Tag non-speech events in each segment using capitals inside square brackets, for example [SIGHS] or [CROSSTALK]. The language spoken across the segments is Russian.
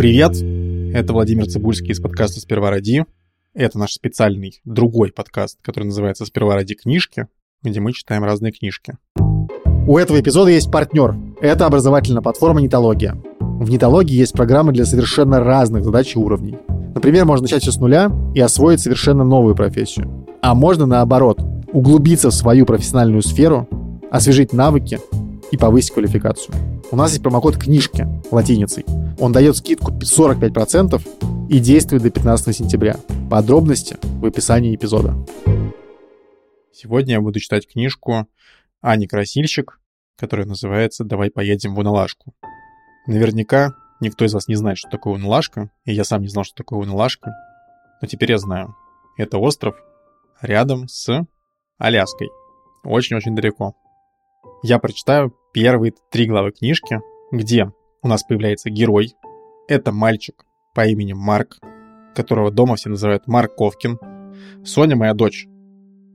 Привет, это Владимир Цибульский из подкаста «Сперва ради». Это наш специальный другой подкаст, который называется «Сперва ради книжки», где мы читаем разные книжки. У этого эпизода есть партнер. Это образовательная платформа «Нитология». В «Нитологии» есть программы для совершенно разных задач и уровней. Например, можно начать все с нуля и освоить совершенно новую профессию. А можно наоборот, углубиться в свою профессиональную сферу, освежить навыки и повысить квалификацию. У нас есть промокод «Книжки» латиницей. Он дает скидку 45% и действует до 15 сентября. Подробности в описании эпизода. Сегодня я буду читать книжку Ани Красильщик, которая называется «Давай поедем в Уналашку». Наверняка никто из вас не знает, что такое Уналашка, и я сам не знал, что такое Уналашка, но теперь я знаю. Это остров рядом с Аляской. Очень-очень далеко. Я прочитаю первые три главы книжки, где у нас появляется герой. Это мальчик по имени Марк, которого дома все называют Марковкин. Соня, моя дочь,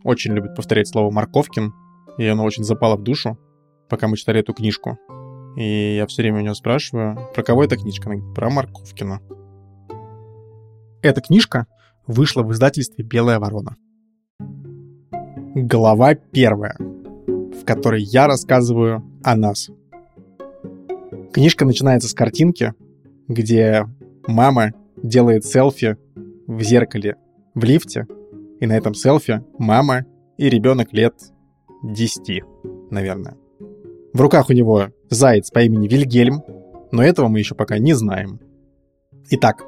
очень любит повторять слово Марковкин, и оно очень запало в душу, пока мы читали эту книжку. И я все время у нее спрашиваю, про кого эта книжка? Она говорит, про Марковкина. Эта книжка вышла в издательстве «Белая ворона». Глава первая, в которой я рассказываю о нас. Книжка начинается с картинки, где мама делает селфи в зеркале в лифте, и на этом селфи мама и ребенок лет 10, наверное. В руках у него заяц по имени Вильгельм, но этого мы еще пока не знаем. Итак,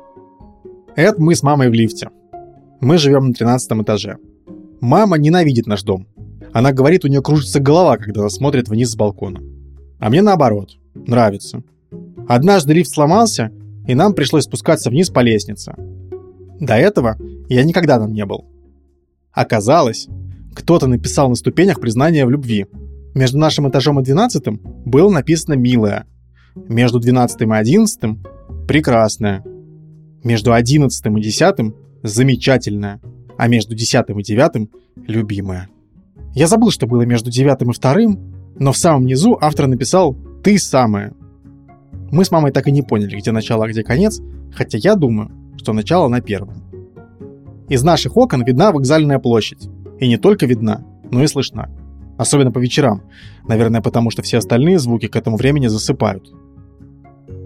это мы с мамой в лифте. Мы живем на 13 этаже. Мама ненавидит наш дом. Она говорит, у нее кружится голова, когда она смотрит вниз с балкона. А мне наоборот, нравится. Однажды лифт сломался, и нам пришлось спускаться вниз по лестнице. До этого я никогда там не был. Оказалось, кто-то написал на ступенях признание в любви. Между нашим этажом и двенадцатым было написано «милая». Между двенадцатым и одиннадцатым – «прекрасная». Между одиннадцатым и десятым – «замечательная» а между десятым и девятым — любимая. Я забыл, что было между девятым и вторым, но в самом низу автор написал «ты самая». Мы с мамой так и не поняли, где начало, а где конец, хотя я думаю, что начало на первом. Из наших окон видна вокзальная площадь. И не только видна, но и слышна. Особенно по вечерам. Наверное, потому что все остальные звуки к этому времени засыпают.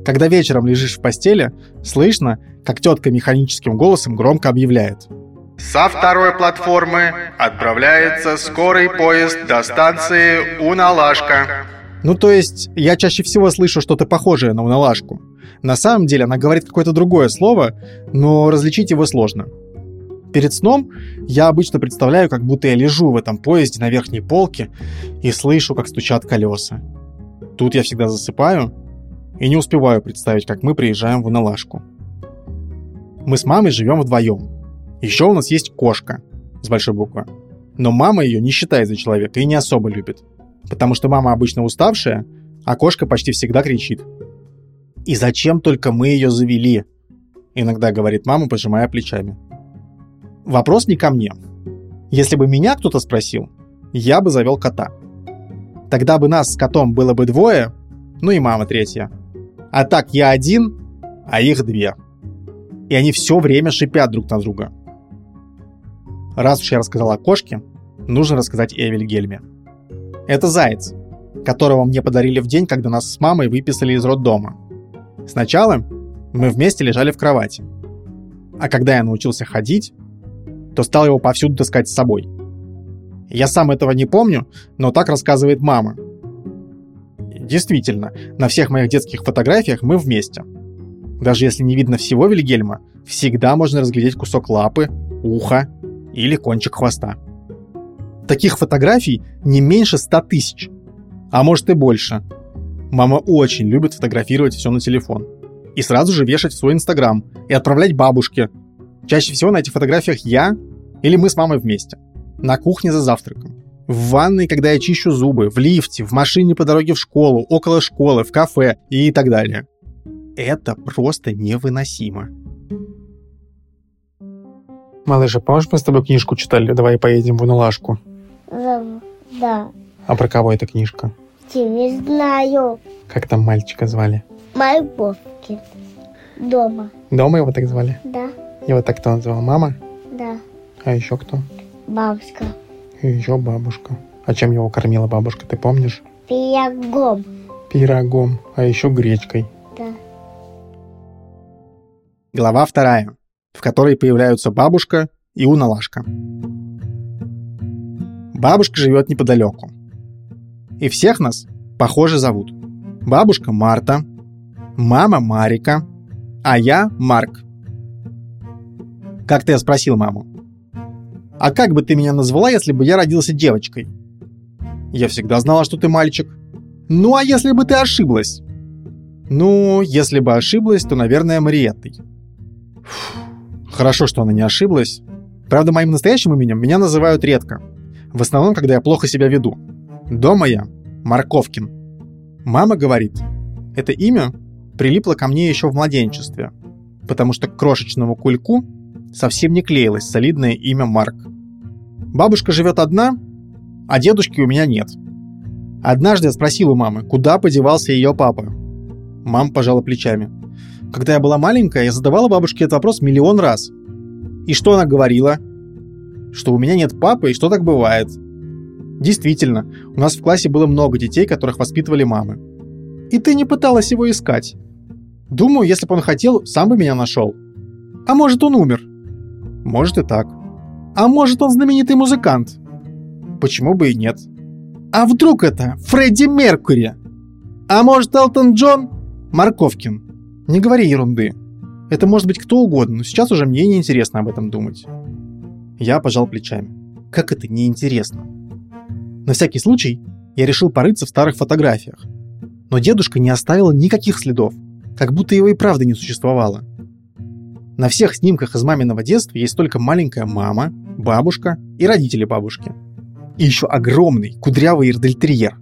Когда вечером лежишь в постели, слышно, как тетка механическим голосом громко объявляет – со второй платформы отправляется скорый поезд до станции Уналашка. Ну, то есть, я чаще всего слышу что-то похожее на уналашку. На самом деле она говорит какое-то другое слово, но различить его сложно. Перед сном я обычно представляю, как будто я лежу в этом поезде на верхней полке и слышу, как стучат колеса. Тут я всегда засыпаю и не успеваю представить, как мы приезжаем в Уналашку. Мы с мамой живем вдвоем. Еще у нас есть кошка с большой буквы. Но мама ее не считает за человека и не особо любит. Потому что мама обычно уставшая, а кошка почти всегда кричит. «И зачем только мы ее завели?» Иногда говорит мама, пожимая плечами. Вопрос не ко мне. Если бы меня кто-то спросил, я бы завел кота. Тогда бы нас с котом было бы двое, ну и мама третья. А так я один, а их две. И они все время шипят друг на друга – Раз уж я рассказал о кошке, нужно рассказать и о Вильгельме. Это заяц, которого мне подарили в день, когда нас с мамой выписали из роддома. Сначала мы вместе лежали в кровати. А когда я научился ходить, то стал его повсюду таскать с собой. Я сам этого не помню, но так рассказывает мама. Действительно, на всех моих детских фотографиях мы вместе. Даже если не видно всего Вильгельма, всегда можно разглядеть кусок лапы, уха или кончик хвоста. Таких фотографий не меньше 100 тысяч, а может и больше. Мама очень любит фотографировать все на телефон. И сразу же вешать в свой инстаграм и отправлять бабушке. Чаще всего на этих фотографиях я или мы с мамой вместе. На кухне за завтраком. В ванной, когда я чищу зубы, в лифте, в машине по дороге в школу, около школы, в кафе и так далее. Это просто невыносимо. Малыша, помнишь, мы с тобой книжку читали «Давай поедем в Уналашку»? Да. А про кого эта книжка? Я не знаю. Как там мальчика звали? Марковкин. Дома. Дома его так звали? Да. Его так кто называл? Мама? Да. А еще кто? Бабушка. И еще бабушка. А чем его кормила бабушка, ты помнишь? Пирогом. Пирогом, а еще гречкой. Да. Глава вторая, в которой появляются бабушка и уналашка. Бабушка живет неподалеку. И всех нас, похоже, зовут. Бабушка Марта, мама Марика, а я Марк. Как-то я спросил маму, а как бы ты меня назвала, если бы я родился девочкой? Я всегда знала, что ты мальчик. Ну, а если бы ты ошиблась? Ну, если бы ошиблась, то, наверное, Мариеттой. Фу, Хорошо, что она не ошиблась. Правда, моим настоящим именем меня называют редко. В основном, когда я плохо себя веду. Дома я Марковкин. Мама говорит, это имя прилипло ко мне еще в младенчестве, потому что к крошечному кульку совсем не клеилось солидное имя Марк. Бабушка живет одна, а дедушки у меня нет. Однажды я спросил у мамы, куда подевался ее папа. Мама пожала плечами. Когда я была маленькая, я задавала бабушке этот вопрос миллион раз. И что она говорила? Что у меня нет папы и что так бывает. Действительно, у нас в классе было много детей, которых воспитывали мамы. И ты не пыталась его искать. Думаю, если бы он хотел, сам бы меня нашел. А может, он умер? Может и так. А может, он знаменитый музыкант? Почему бы и нет? А вдруг это Фредди Меркури? А может, Элтон Джон? Марковкин. Не говори ерунды. Это может быть кто угодно, но сейчас уже мне неинтересно об этом думать. Я пожал плечами. Как это неинтересно? На всякий случай я решил порыться в старых фотографиях. Но дедушка не оставил никаких следов, как будто его и правда не существовало. На всех снимках из маминого детства есть только маленькая мама, бабушка и родители бабушки. И еще огромный, кудрявый ирдельтерьер.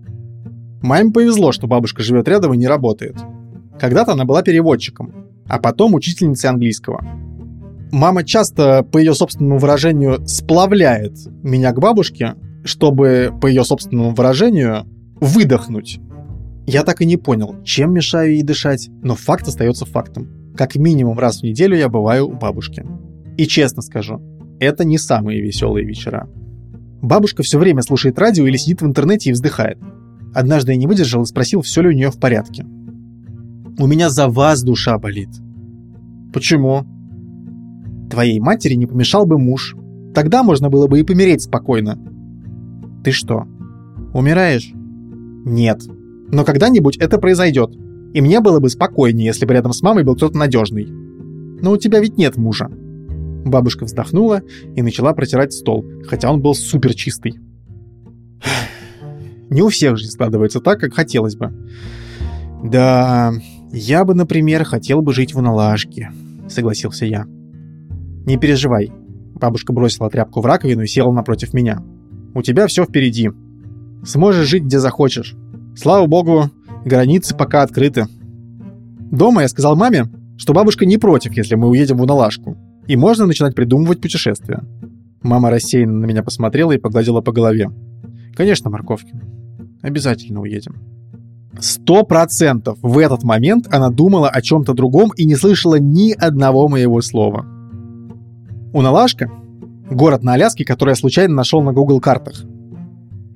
Маме повезло, что бабушка живет рядом и не работает. Когда-то она была переводчиком, а потом учительницей английского. Мама часто, по ее собственному выражению, сплавляет меня к бабушке, чтобы, по ее собственному выражению, выдохнуть. Я так и не понял, чем мешаю ей дышать, но факт остается фактом. Как минимум раз в неделю я бываю у бабушки. И честно скажу, это не самые веселые вечера. Бабушка все время слушает радио или сидит в интернете и вздыхает. Однажды я не выдержал и спросил, все ли у нее в порядке. У меня за вас душа болит. Почему? Твоей матери не помешал бы муж. Тогда можно было бы и помереть спокойно. Ты что, умираешь? Нет. Но когда-нибудь это произойдет. И мне было бы спокойнее, если бы рядом с мамой был кто-то надежный. Но у тебя ведь нет мужа. Бабушка вздохнула и начала протирать стол, хотя он был супер чистый. [SIGHS] Не у всех жизнь складывается так, как хотелось бы. Да, я бы, например, хотел бы жить в Уналашке, согласился я. Не переживай. Бабушка бросила тряпку в раковину и села напротив меня. У тебя все впереди. Сможешь жить где захочешь. Слава богу, границы пока открыты. Дома я сказал маме, что бабушка не против, если мы уедем в Уналашку, и можно начинать придумывать путешествия. Мама рассеянно на меня посмотрела и погладила по голове. Конечно, Марковкин. Обязательно уедем. Сто процентов в этот момент она думала о чем-то другом и не слышала ни одного моего слова. Уналашка — город на Аляске, который я случайно нашел на Google картах.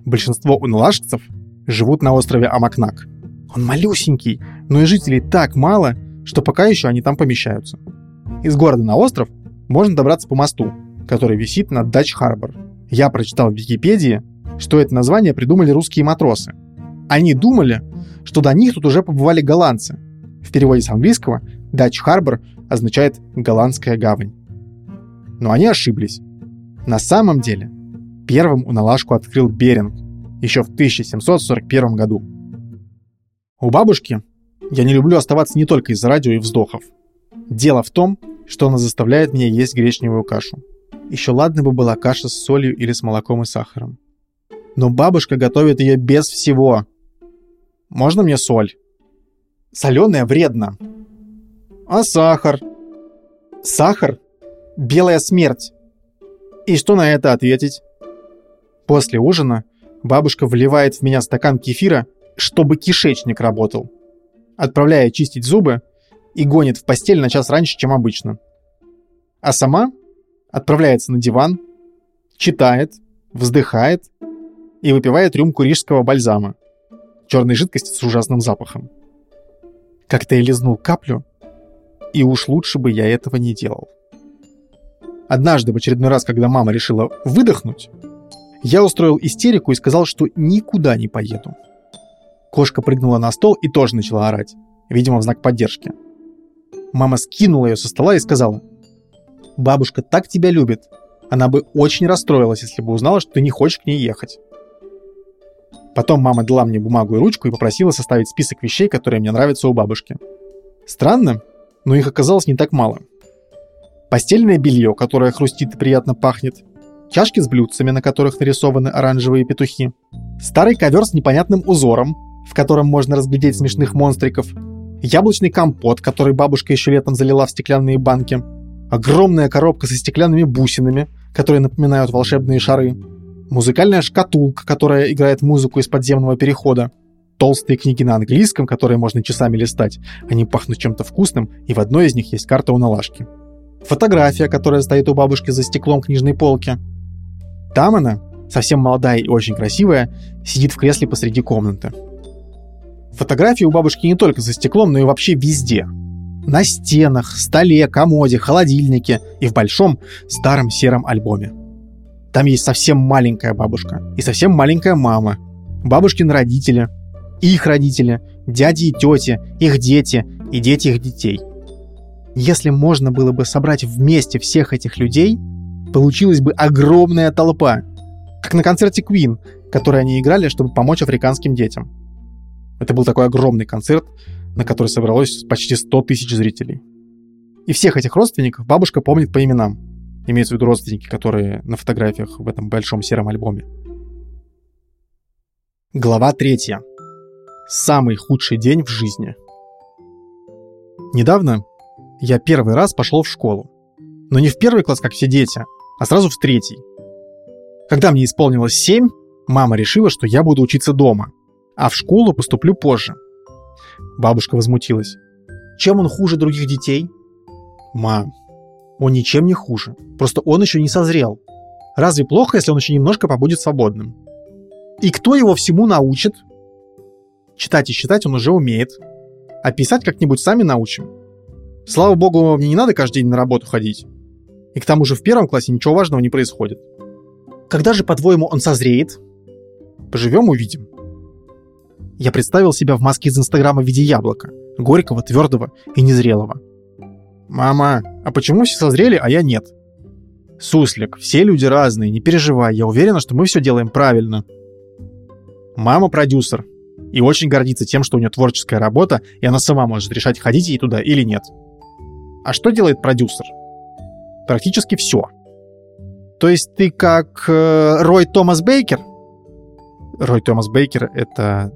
Большинство уналашцев живут на острове Амакнак. Он малюсенький, но и жителей так мало, что пока еще они там помещаются. Из города на остров можно добраться по мосту, который висит над Дач-Харбор. Я прочитал в Википедии, что это название придумали русские матросы. Они думали, что до них тут уже побывали голландцы. В переводе с английского Дач-Харбор означает «голландская гавань». Но они ошиблись. На самом деле, первым уналашку открыл Беринг еще в 1741 году. У бабушки я не люблю оставаться не только из-за радио и вздохов. Дело в том, что она заставляет меня есть гречневую кашу. Еще ладно бы была каша с солью или с молоком и сахаром. Но бабушка готовит ее без всего. Можно мне соль? Соленая вредно. А сахар? Сахар? Белая смерть. И что на это ответить? После ужина бабушка вливает в меня стакан кефира, чтобы кишечник работал. Отправляя чистить зубы, и гонит в постель на час раньше, чем обычно. А сама отправляется на диван, читает, вздыхает и выпивает рюмку рижского бальзама, черной жидкости с ужасным запахом. Как-то я лизнул каплю, и уж лучше бы я этого не делал. Однажды, в очередной раз, когда мама решила выдохнуть, я устроил истерику и сказал, что никуда не поеду. Кошка прыгнула на стол и тоже начала орать, видимо, в знак поддержки. Мама скинула ее со стола и сказала, «Бабушка так тебя любит. Она бы очень расстроилась, если бы узнала, что ты не хочешь к ней ехать». Потом мама дала мне бумагу и ручку и попросила составить список вещей, которые мне нравятся у бабушки. Странно, но их оказалось не так мало. Постельное белье, которое хрустит и приятно пахнет. Чашки с блюдцами, на которых нарисованы оранжевые петухи. Старый ковер с непонятным узором, в котором можно разглядеть смешных монстриков. Яблочный компот, который бабушка еще летом залила в стеклянные банки. Огромная коробка со стеклянными бусинами, которые напоминают волшебные шары. Музыкальная шкатулка, которая играет музыку из подземного перехода толстые книги на английском, которые можно часами листать. Они пахнут чем-то вкусным, и в одной из них есть карта у Налашки. Фотография, которая стоит у бабушки за стеклом книжной полки. Там она, совсем молодая и очень красивая, сидит в кресле посреди комнаты. Фотографии у бабушки не только за стеклом, но и вообще везде. На стенах, столе, комоде, холодильнике и в большом старом сером альбоме. Там есть совсем маленькая бабушка и совсем маленькая мама, бабушкины родители – их родители, дяди и тети, их дети и дети их детей. Если можно было бы собрать вместе всех этих людей, получилась бы огромная толпа, как на концерте Queen, который они играли, чтобы помочь африканским детям. Это был такой огромный концерт, на который собралось почти 100 тысяч зрителей. И всех этих родственников бабушка помнит по именам. Имеется в виду родственники, которые на фотографиях в этом большом сером альбоме. Глава третья. Самый худший день в жизни. Недавно я первый раз пошел в школу. Но не в первый класс, как все дети, а сразу в третий. Когда мне исполнилось семь, мама решила, что я буду учиться дома, а в школу поступлю позже. Бабушка возмутилась. Чем он хуже других детей? Мам, он ничем не хуже. Просто он еще не созрел. Разве плохо, если он еще немножко побудет свободным? И кто его всему научит? Читать и считать он уже умеет. А писать как-нибудь сами научим. Слава богу, мне не надо каждый день на работу ходить. И к тому же в первом классе ничего важного не происходит. Когда же, по-твоему, он созреет? Поживем, увидим. Я представил себя в маске из Инстаграма в виде яблока. Горького, твердого и незрелого. «Мама, а почему все созрели, а я нет?» «Суслик, все люди разные, не переживай, я уверена, что мы все делаем правильно». «Мама продюсер, и очень гордится тем, что у нее творческая работа, и она сама может решать, ходить ей туда или нет. А что делает продюсер? Практически все. То есть ты как э, Рой Томас Бейкер? Рой Томас Бейкер — это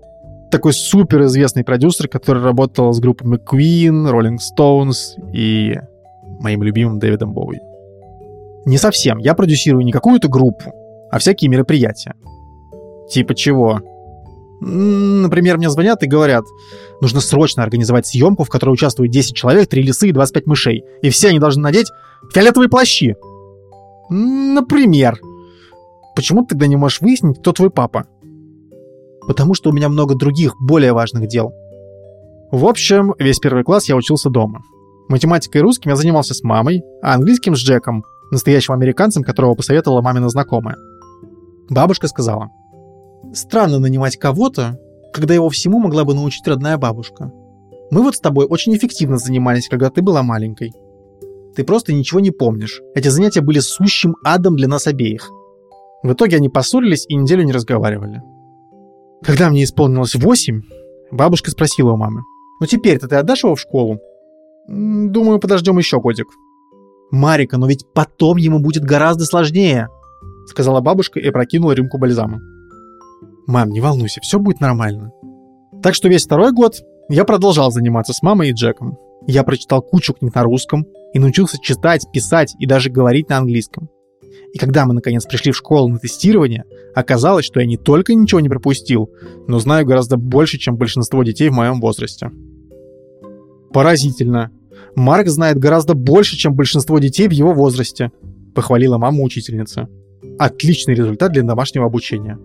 такой супер известный продюсер, который работал с группами Queen, Rolling Stones и моим любимым Дэвидом Боуи. Не совсем. Я продюсирую не какую-то группу, а всякие мероприятия. Типа чего? Например, мне звонят и говорят, нужно срочно организовать съемку, в которой участвует 10 человек, 3 лисы и 25 мышей. И все они должны надеть фиолетовые плащи. Например. Почему ты тогда не можешь выяснить, кто твой папа? Потому что у меня много других, более важных дел. В общем, весь первый класс я учился дома. Математикой и русским я занимался с мамой, а английским с Джеком, настоящим американцем, которого посоветовала мамина знакомая. Бабушка сказала, Странно нанимать кого-то, когда его всему могла бы научить родная бабушка. Мы вот с тобой очень эффективно занимались, когда ты была маленькой. Ты просто ничего не помнишь. Эти занятия были сущим адом для нас обеих. В итоге они поссорились и неделю не разговаривали. Когда мне исполнилось 8, бабушка спросила у мамы. «Ну теперь-то ты отдашь его в школу?» «Думаю, подождем еще годик». «Марика, но ведь потом ему будет гораздо сложнее», сказала бабушка и прокинула рюмку бальзама. «Мам, не волнуйся, все будет нормально». Так что весь второй год я продолжал заниматься с мамой и Джеком. Я прочитал кучу книг на русском и научился читать, писать и даже говорить на английском. И когда мы наконец пришли в школу на тестирование, оказалось, что я не только ничего не пропустил, но знаю гораздо больше, чем большинство детей в моем возрасте. Поразительно. Марк знает гораздо больше, чем большинство детей в его возрасте, похвалила мама учительница. Отличный результат для домашнего обучения.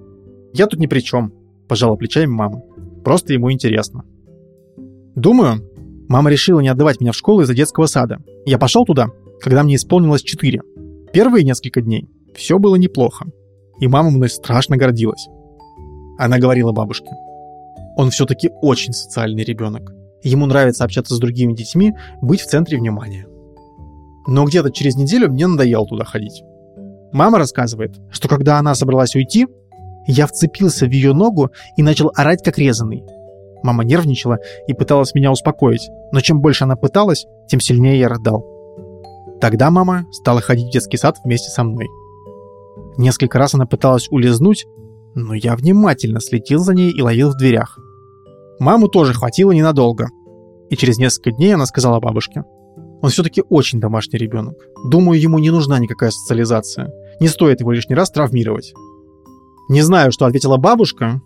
Я тут ни при чем, пожала плечами мама. Просто ему интересно. Думаю, мама решила не отдавать меня в школу из-за детского сада. Я пошел туда, когда мне исполнилось 4. Первые несколько дней все было неплохо, и мама мной страшно гордилась. Она говорила бабушке, он все-таки очень социальный ребенок. Ему нравится общаться с другими детьми, быть в центре внимания. Но где-то через неделю мне надоело туда ходить. Мама рассказывает, что когда она собралась уйти, я вцепился в ее ногу и начал орать как резанный. Мама нервничала и пыталась меня успокоить, но чем больше она пыталась, тем сильнее я рыдал. Тогда мама стала ходить в детский сад вместе со мной. Несколько раз она пыталась улизнуть, но я внимательно следил за ней и ловил в дверях. Маму тоже хватило ненадолго. И через несколько дней она сказала бабушке. Он все-таки очень домашний ребенок. Думаю, ему не нужна никакая социализация. Не стоит его лишний раз травмировать. Не знаю, что ответила бабушка,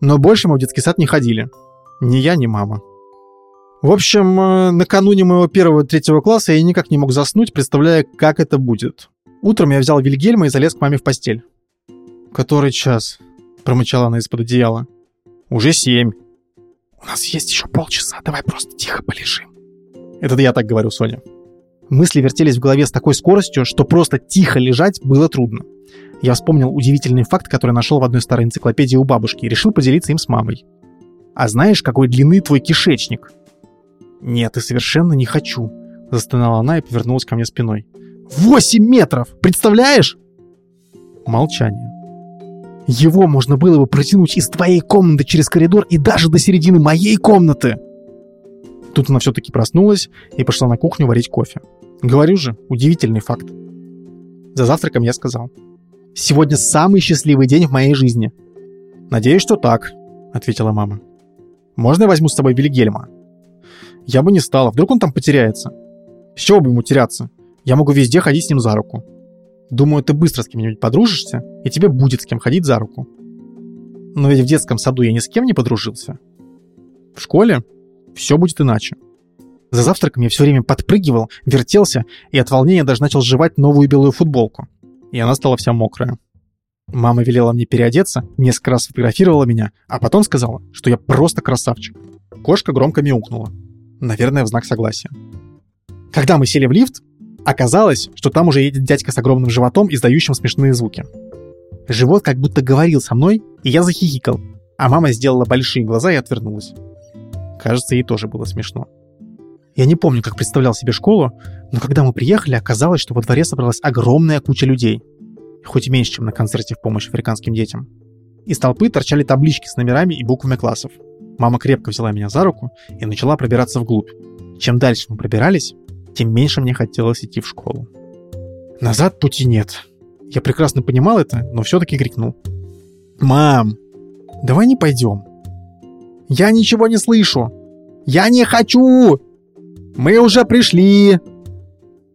но больше мы в детский сад не ходили. Ни я, ни мама. В общем, э, накануне моего первого-третьего класса я никак не мог заснуть, представляя, как это будет. Утром я взял Вильгельма и залез к маме в постель. «Который час?» — промычала она из-под одеяла. «Уже семь». «У нас есть еще полчаса, давай просто тихо полежим». Это я так говорю, Соня. Мысли вертелись в голове с такой скоростью, что просто тихо лежать было трудно. Я вспомнил удивительный факт, который нашел в одной старой энциклопедии у бабушки и решил поделиться им с мамой. «А знаешь, какой длины твой кишечник?» «Нет, и совершенно не хочу», — застонала она и повернулась ко мне спиной. «Восемь метров! Представляешь?» Молчание. Его можно было бы протянуть из твоей комнаты через коридор и даже до середины моей комнаты. Тут она все-таки проснулась и пошла на кухню варить кофе. Говорю же, удивительный факт. За завтраком я сказал. Сегодня самый счастливый день в моей жизни. Надеюсь, что так, ответила мама. Можно я возьму с собой Вильгельма? Я бы не стала, вдруг он там потеряется. С чего бы ему теряться? Я могу везде ходить с ним за руку. Думаю, ты быстро с кем-нибудь подружишься, и тебе будет с кем ходить за руку. Но ведь в детском саду я ни с кем не подружился. В школе все будет иначе. За завтраком я все время подпрыгивал, вертелся и от волнения даже начал жевать новую белую футболку. И она стала вся мокрая. Мама велела мне переодеться, несколько раз фотографировала меня, а потом сказала, что я просто красавчик. Кошка громко мяукнула. Наверное, в знак согласия. Когда мы сели в лифт, Оказалось, что там уже едет дядька с огромным животом, издающим смешные звуки. Живот как будто говорил со мной, и я захихикал, а мама сделала большие глаза и отвернулась. Кажется, ей тоже было смешно. Я не помню, как представлял себе школу, но когда мы приехали, оказалось, что во дворе собралась огромная куча людей. Хоть меньше, чем на концерте в помощь африканским детям. Из толпы торчали таблички с номерами и буквами классов. Мама крепко взяла меня за руку и начала пробираться вглубь. Чем дальше мы пробирались, тем меньше мне хотелось идти в школу. Назад пути нет. Я прекрасно понимал это, но все-таки крикнул. «Мам, давай не пойдем». «Я ничего не слышу!» «Я не хочу!» «Мы уже пришли!»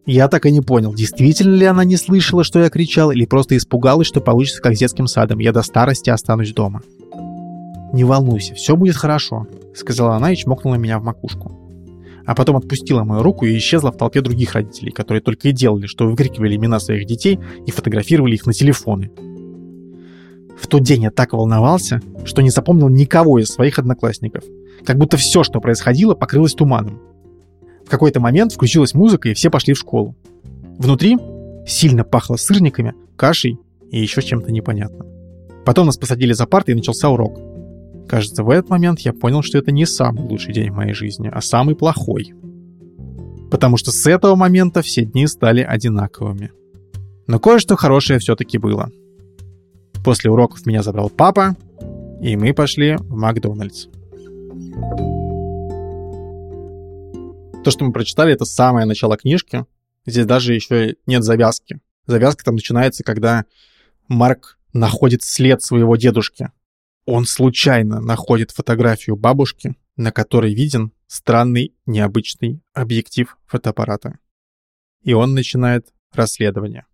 Я так и не понял, действительно ли она не слышала, что я кричал, или просто испугалась, что получится как с детским садом. Я до старости останусь дома. «Не волнуйся, все будет хорошо», — сказала она и чмокнула меня в макушку а потом отпустила мою руку и исчезла в толпе других родителей, которые только и делали, что выкрикивали имена своих детей и фотографировали их на телефоны. В тот день я так волновался, что не запомнил никого из своих одноклассников. Как будто все, что происходило, покрылось туманом. В какой-то момент включилась музыка, и все пошли в школу. Внутри сильно пахло сырниками, кашей и еще чем-то непонятным. Потом нас посадили за парты, и начался урок. Кажется, в этот момент я понял, что это не самый лучший день в моей жизни, а самый плохой. Потому что с этого момента все дни стали одинаковыми. Но кое-что хорошее все-таки было. После уроков меня забрал папа, и мы пошли в Макдональдс. То, что мы прочитали, это самое начало книжки. Здесь даже еще нет завязки. Завязка там начинается, когда Марк находит след своего дедушки. Он случайно находит фотографию бабушки, на которой виден странный необычный объектив фотоаппарата. И он начинает расследование.